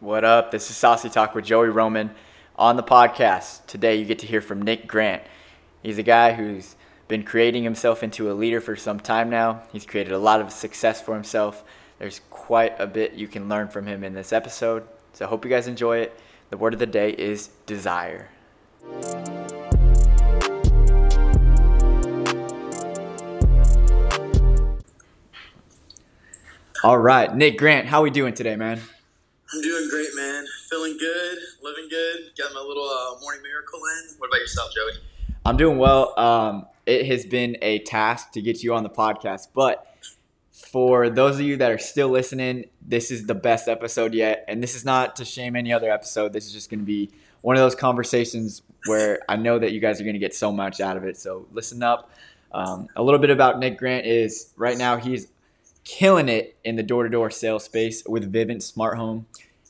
What up? This is Saucy Talk with Joey Roman. On the podcast today, you get to hear from Nick Grant. He's a guy who's been creating himself into a leader for some time now. He's created a lot of success for himself. There's quite a bit you can learn from him in this episode. So I hope you guys enjoy it. The word of the day is desire. All right, Nick Grant, how we doing today, man? I'm doing great, man. Feeling good, living good. Got my little uh, morning miracle in. What about yourself, Joey? I'm doing well. Um, it has been a task to get you on the podcast, but for those of you that are still listening, this is the best episode yet. And this is not to shame any other episode. This is just going to be one of those conversations where I know that you guys are going to get so much out of it. So listen up. Um, a little bit about Nick Grant is right now he's killing it in the door to door sales space with Vivint Smart Home.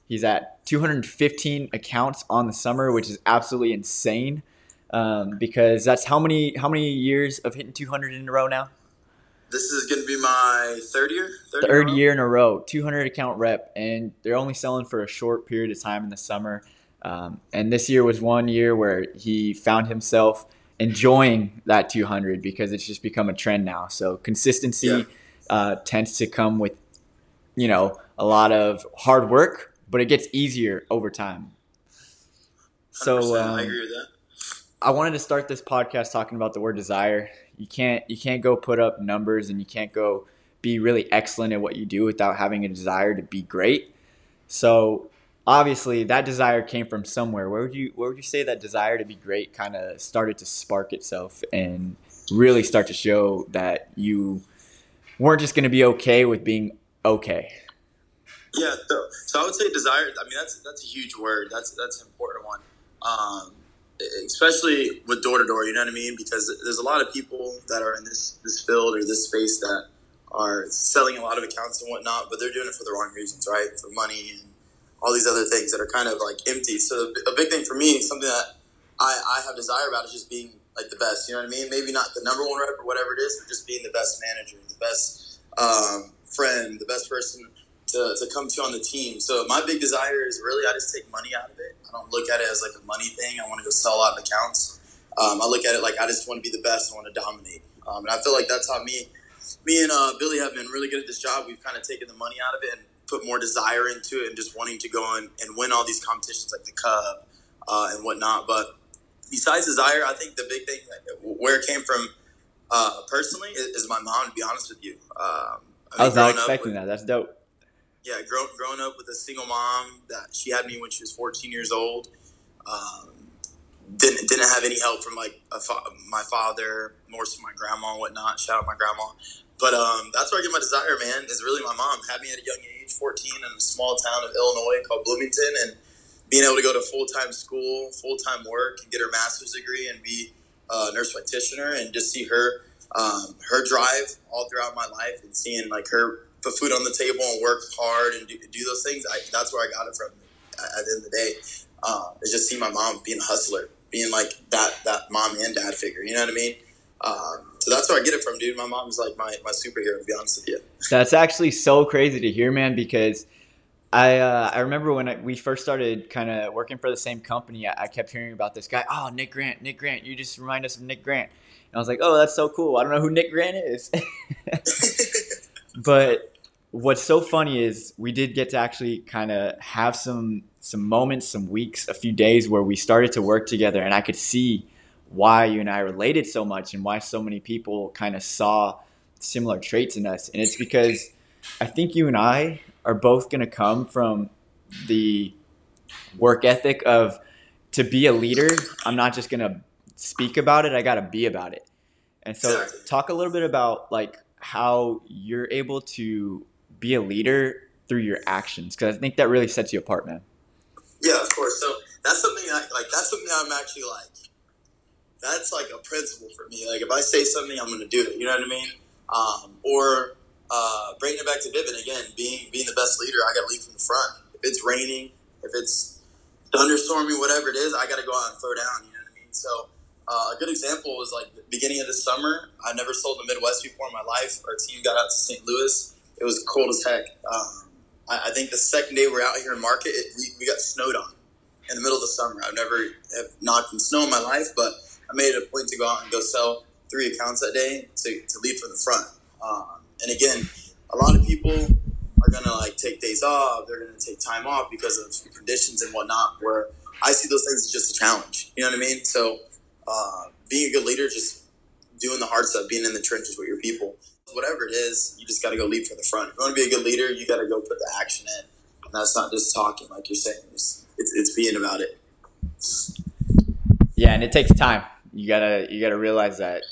He's at 215 accounts on the summer, which is absolutely insane. Um, because that's how many how many years of hitting 200 in a row now? This is going to be my third year. Third, third year in a row, 200 account rep, and they're only selling for a short period of time in the summer. Um, and this year was one year where he found himself enjoying that 200 because it's just become a trend now. So consistency. Yeah uh, tends to come with, you know, a lot of hard work, but it gets easier over time. So um, I agree with that. I wanted to start this podcast talking about the word desire. You can't you can't go put up numbers and you can't go be really excellent at what you do without having a desire to be great. So obviously that desire came from somewhere. Where would you where would you say that desire to be great kind of started to spark itself and really start to show that you weren't just going to be okay with being okay. Yeah, so, so I would say desire. I mean, that's that's a huge word. That's that's an important one, um, especially with door to door. You know what I mean? Because there's a lot of people that are in this this field or this space that are selling a lot of accounts and whatnot, but they're doing it for the wrong reasons, right? For money and all these other things that are kind of like empty. So a big thing for me, something that I, I have desire about is just being like the best. You know what I mean? Maybe not the number one rep or whatever it is, but just being the best manager, the best um, friend, the best person to, to come to on the team. So my big desire is really I just take money out of it. I don't look at it as like a money thing. I want to go sell out of accounts. Um, I look at it like I just want to be the best. I want to dominate, um, and I feel like that's how me, me and uh, Billy have been really good at this job. We've kind of taken the money out of it and put more desire into it, and just wanting to go on and win all these competitions like the Cup uh, and whatnot. But besides desire, I think the big thing where it came from uh, personally is, my mom. To be honest with you, um, I, mean, I, was not expecting with, that. That's dope. Yeah, grow, growing up with a single mom that she had me when she was 14 years old. Um, didn't didn't have any help from like fa- my father, more so my grandma and whatnot. Shout out my grandma. But um, that's where I get my desire, man. Is really my mom had me at a young age, 14, in a small town of Illinois called Bloomington, and being able to go to full time school, full time work, and get her master's degree and be a nurse practitioner, and just see her um, her drive all throughout my life, and seeing like her put food on the table and work hard and do, do those things. I, that's where I got it from. At, the end of the day, um, is just see my mom being a hustler, being like that that mom and dad figure. You know what I mean? Um, so that's where I get it from, dude. My mom's like my, my superhero, to be honest with you. That's actually so crazy to hear, man, because I uh, I remember when I, we first started kind of working for the same company, I, I, kept hearing about this guy. Oh, Nick Grant, Nick Grant. You just remind us of Nick Grant. And I was like, oh, that's so cool. I don't know who Nick Grant is. but what's so funny is we did get to actually kind of have some some moments, some weeks, a few days where we started to work together, and I could see why you and I related so much and why so many people kind of saw similar traits in us. And it's because I think you and I are both going to come from the work ethic of to be a leader, I'm not just going to speak about it, I got to be about it. And so talk a little bit about like how you're able to be a leader through your actions because I think that really sets you apart, man. Yeah, of course. So that's something I, like that's something I'm actually like that's like a principle for me. Like if I say something, I'm going to do it. You know what I mean? Um, or uh, bringing it back to Vivint again, being being the best leader, I got to lead from the front. If it's raining, if it's thunderstorming, whatever it is, I got to go out and throw down. You know what I mean? So uh, a good example was like the beginning of the summer. I never sold the Midwest before in my life. Our team got out to St. Louis. It was cold as heck. Um, I, I think the second day we're out here in market, it, we, we got snowed on in the middle of the summer. I've never have knocked in snow in my life, but I made it a point to go out and go sell three accounts that day to, to lead from the front. Um, and again, a lot of people are gonna like take days off. They're gonna take time off because of conditions and whatnot. Where I see those things as just a challenge. You know what I mean? So uh, being a good leader, just doing the hard stuff, being in the trenches with your people, whatever it is, you just got to go lead from the front. If you want to be a good leader, you got to go put the action in. And that's not just talking, like you're saying. It's, it's, it's being about it. Yeah, and it takes time. You gotta you gotta realize that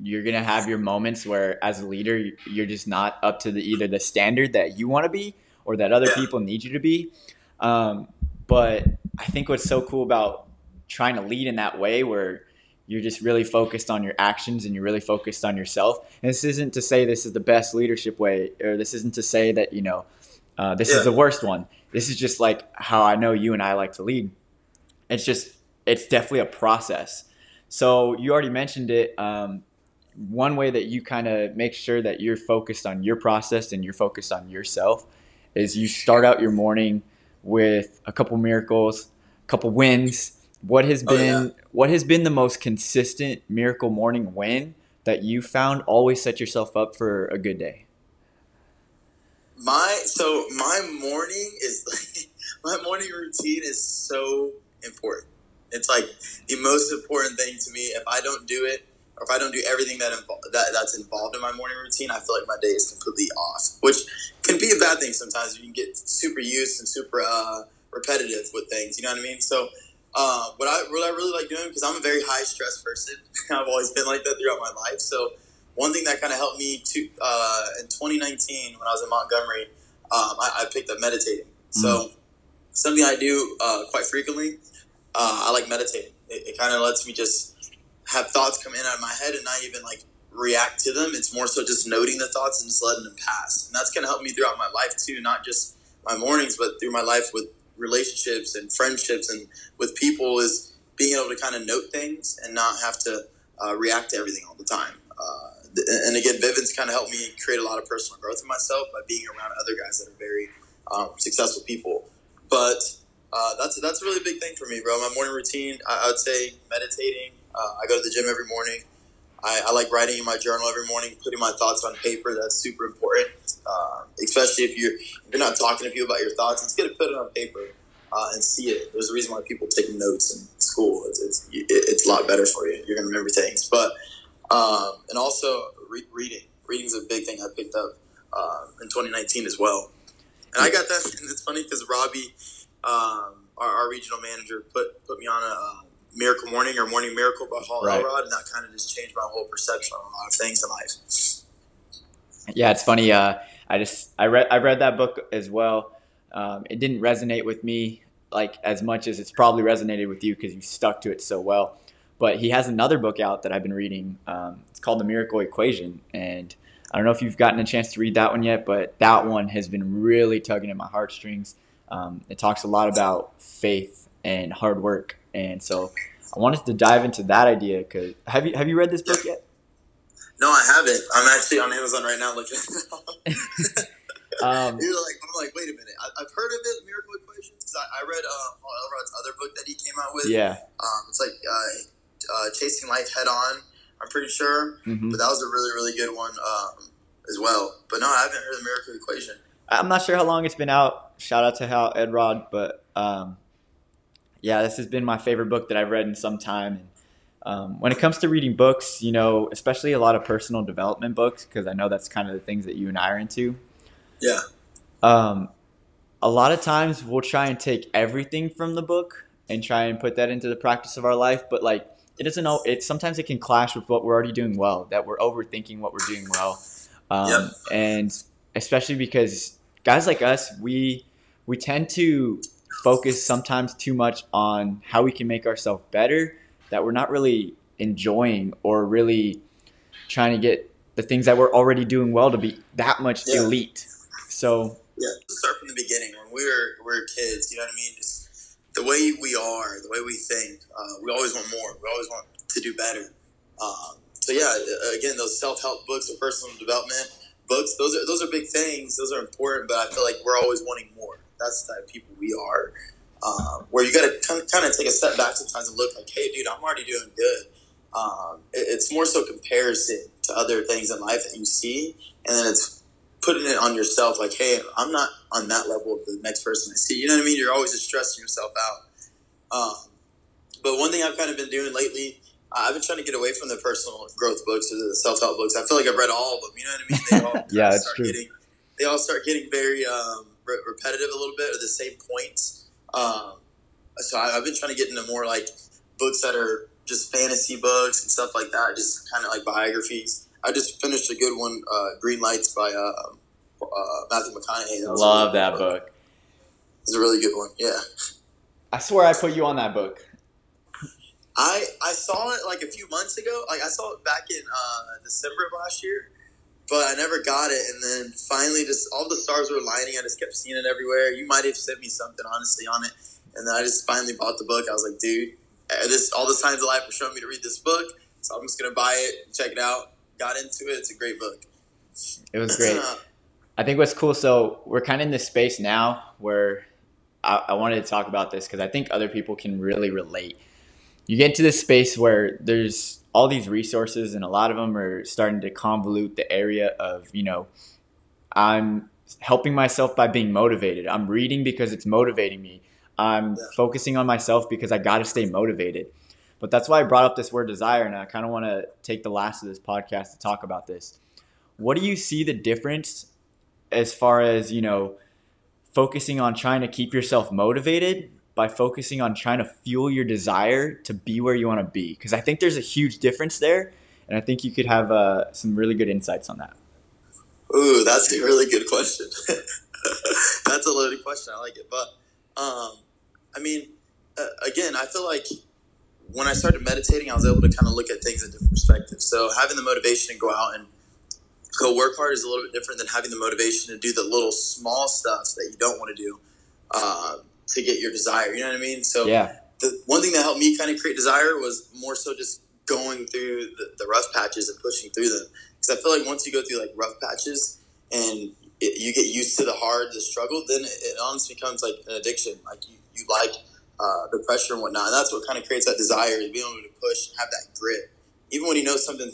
you're gonna have your moments where, as a leader, you're just not up to the either the standard that you want to be or that other Yeah. people need you to be. Um, but I think what's so cool about trying to lead in that way, where you're just really focused on your actions and you're really focused on yourself. And this isn't to say this is the best leadership way, or this isn't to say that you know uh, this Yeah. is the worst one. This is just like how I know you and I like to lead. It's just it's definitely a process. So you already mentioned it. Um, one way that you kind of make sure that you're focused on your process and you're focused on yourself is you start out your morning with a couple miracles, a couple wins. What has Oh, been yeah. what has been the most consistent miracle morning win that you found always set yourself up for a good day? My so my morning is my morning routine is so important. It's like the most important thing to me. If I don't do it, or if I don't do everything that, invol- that that's involved in my morning routine, I feel like my day is completely off, which can be a bad thing sometimes. You can get super used and super uh, repetitive with things. You know what I mean? So. Uh, what I what I really like doing because I'm a very high stress person. I've always been like that throughout my life. So one thing that kind of helped me to uh, in 2019 when I was in Montgomery, um, I, I picked up meditating. So something I do uh, quite frequently. Uh, I like meditating. It, it kind of lets me just have thoughts come in out of my head and not even like react to them. It's more so just noting the thoughts and just letting them pass. And that's going to help me throughout my life too, not just my mornings, but through my life with relationships and friendships and with people is being able to kind of note things and not have to uh, react to everything all the time. Uh, and again, Vivint's kind of helped me create a lot of personal growth in myself by being around other guys that are very um, successful people. But uh, that's that's a really big thing for me, bro. My morning routine, I, I would say meditating. Uh, I go to the gym every morning. I, I like writing in my journal every morning, putting my thoughts on paper. That's super important, uh, especially if you're if you're not talking to people about your thoughts. It's good to put it on paper uh, and see it. There's a reason why people take notes in school. It's it's, it's a lot better for you. You're gonna remember things. But um, and also re- reading. Reading's a big thing I picked up uh, in 2019 as well. And I got that. And it's funny because Robbie, um, our, our regional manager, put put me on a uh, Miracle Morning or Morning Miracle by Hal Right. Elrod, and that kind of just changed my whole perception on a lot of things in life. Yeah, it's funny. Uh, I just I read I read that book as well. Um, it didn't resonate with me like as much as it's probably resonated with you because you stuck to it so well. But he has another book out that I've been reading. Um, it's called The Miracle Equation, and I don't know if you've gotten a chance to read that one yet, but that one has been really tugging at my heartstrings. Um, it talks a lot about faith and hard work, and so I wanted to dive into that idea. Because have you have you read this book yet? No, I haven't. I'm actually on Amazon right now looking. Um, You're like, I'm like, wait a minute. I, I've heard of it, Miracle Equations, because I, I read uh, Paul Elrod's other book that he came out with. yeah. Um, it's like uh, uh, Chasing Life Head On. I'm pretty sure, mhm. but that was a really, really good one um, as well. But no, I haven't heard the Miracle Equation. I'm not sure how long it's been out. Shout out to Hal Elrod, but um, yeah, this has been my favorite book that I've read in some time. And um, when it comes to reading books, you know, especially a lot of personal development books, because I know that's kind of the things that you and I are into. Yeah. Um, a lot of times we'll try and take everything from the book and try and put that into the practice of our life, but like it doesn't know. It sometimes it can clash with what we're already doing well. That we're overthinking what we're doing well, um, Yep. and especially because guys like us, we we tend to focus sometimes too much on how we can make ourselves better that we're not really enjoying or really trying to get the things that we're already doing well to be that much Yeah. elite. So Yeah, start from the beginning. When we were we were kids, you know what I mean. Just the way we are, the way we think, uh, we always want more. We always want to do better. Um, so yeah, again, those self help books or personal development books. Those are those are big things. Those are important, but I feel like we're always wanting more. That's the type of people we are. Um, where you got to kind of take a step back sometimes and look like, hey, dude, I'm already doing good. Um, it, it's more so comparison to other things in life that you see, and then it's putting it on yourself like, hey, I'm not on that level of the next person I see. You know what I mean? You're always just stressing yourself out. Um, but one thing I've kind of been doing lately, I've been trying to get away from the personal growth books or the self help books. I feel like I've read all of them. You know what I mean? They all yeah, that's true. Getting, they all start getting very um, re- repetitive a little bit, or the same points. Um, so I, have been trying to get into more like books that are just fantasy books and stuff like that, just kind of like biographies. I just finished a good one, uh, Green Lights by uh, uh, Matthew McConaughey. That Love that book. book. It's a really good one. Yeah. I swear I put you on that book. I I saw it like a few months ago. Like I saw it back in uh, December of last year, but I never got it. And then finally, just all the stars were aligning. I just kept seeing it everywhere. You might have sent me something honestly on it, and then I just finally bought the book. I was like, dude, uh, this all the signs of life were showing me to read this book, so I'm just gonna buy it, check it out. Got into it. It's a great book. It was great. I think what's cool. So we're kind of in this space now where I, I wanted to talk about this because I think other people can really relate. You get into this space where there's all these resources, and a lot of them are starting to convolute the area of you know, I'm helping myself by being motivated. I'm reading because it's motivating me. I'm yeah. focusing on myself because I got to stay motivated. But that's why I brought up this word desire, and I kind of want to take the last of this podcast to talk about this. What do you see the difference as far as, you know, focusing on trying to keep yourself motivated by focusing on trying to fuel your desire to be where you want to be? Because I think there's a huge difference there, and I think you could have uh, some really good insights on that. Ooh, that's a really good question. that's a loaded question. I like it, but um, I mean, uh, again, I feel like when I started meditating, I was able to kind of look at things in different perspectives. So having the motivation to go out and go work hard is a little bit different than having the motivation to do the little small stuff that you don't want to do uh, to get your desire. You know what I mean? So yeah. the one thing that helped me kind of create desire was more so just going through the, the rough patches and pushing through them. Because I feel like once you go through like rough patches and it, you get used to the hard, the struggle, then it, it honestly becomes like an addiction. Like you, you like uh, the pressure and whatnot. And that's what kind of creates that desire is being able to push and have that grit. Even when you know something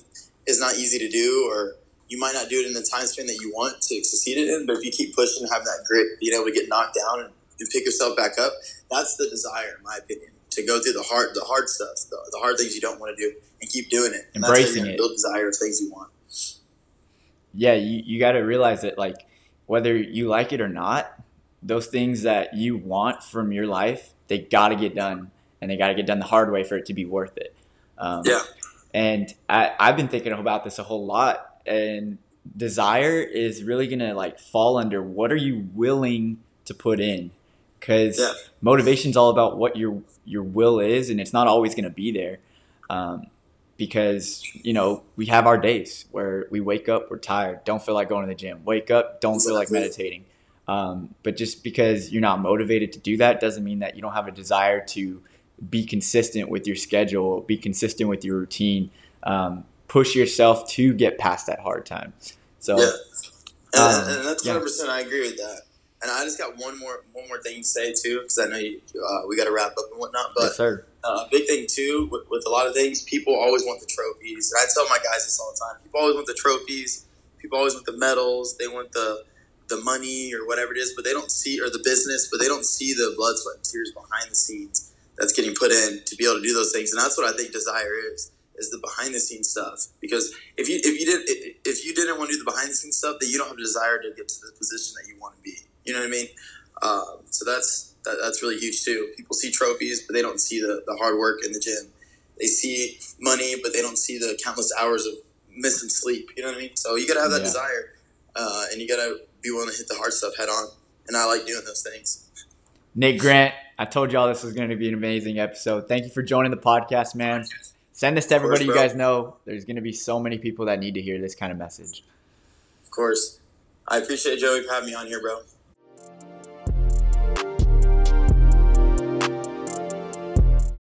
is not easy to do or you might not do it in the time span that you want to succeed in, but if you keep pushing and have that grit, being able to get knocked down and, and pick yourself back up, that's the desire, in my opinion, to go through the hard, the hard stuff, the, the hard things you don't want to do, and keep doing it. And Embracing it. Build desire of things you want. Yeah, you, you got to realize that, like, whether you like it or not, those things that you want from your life, they got to get done, and they got to get done the hard way for it to be worth it. Um, yeah. And I, I've been thinking about this a whole lot and desire is really gonna like fall under what are you willing to put in because yeah. motivation is all about what your your will is and it's not always going to be there um, because you know we have our days where we wake up we're tired don't feel like going to the gym wake up don't feel like meditating um, but just because you're not motivated to do that doesn't mean that you don't have a desire to be consistent with your schedule be consistent with your routine um, push yourself to get past that hard time. So yeah, and, um, and that's hundred yeah. percent. I agree with that. And I just got one more one more thing to say too, because I know you, uh, we got to wrap up and whatnot. But yes, uh, big thing too with, with, a lot of things, people always want the trophies. And I tell my guys this all the time. People always want the trophies. People always want the medals. They want the the money or whatever it is, but they don't see or the business, but they don't see the blood, sweat, and tears behind the scenes that's getting put in to be able to do those things. And that's what I think desire is is the behind the scenes stuff. Because if you if you did if you didn't want to do the behind the scenes stuff, then you don't have a desire to get to the position that you want to be. You know what I mean? Um, so that's that, that's really huge too. People see trophies, but they don't see the, the hard work in the gym. They see money, but they don't see the countless hours of missing sleep. You know what I mean? So you got to have that yeah. desire, uh, and you got to be willing to hit the hard stuff head on. And I like doing those things. Nick Grant, I told y'all this was going to be an amazing episode. Thank you for joining the podcast, man. Send this to everybody course, you guys know. There's going to be so many people that need to hear this kind of message. Of course. I appreciate Joey for having me on here, bro.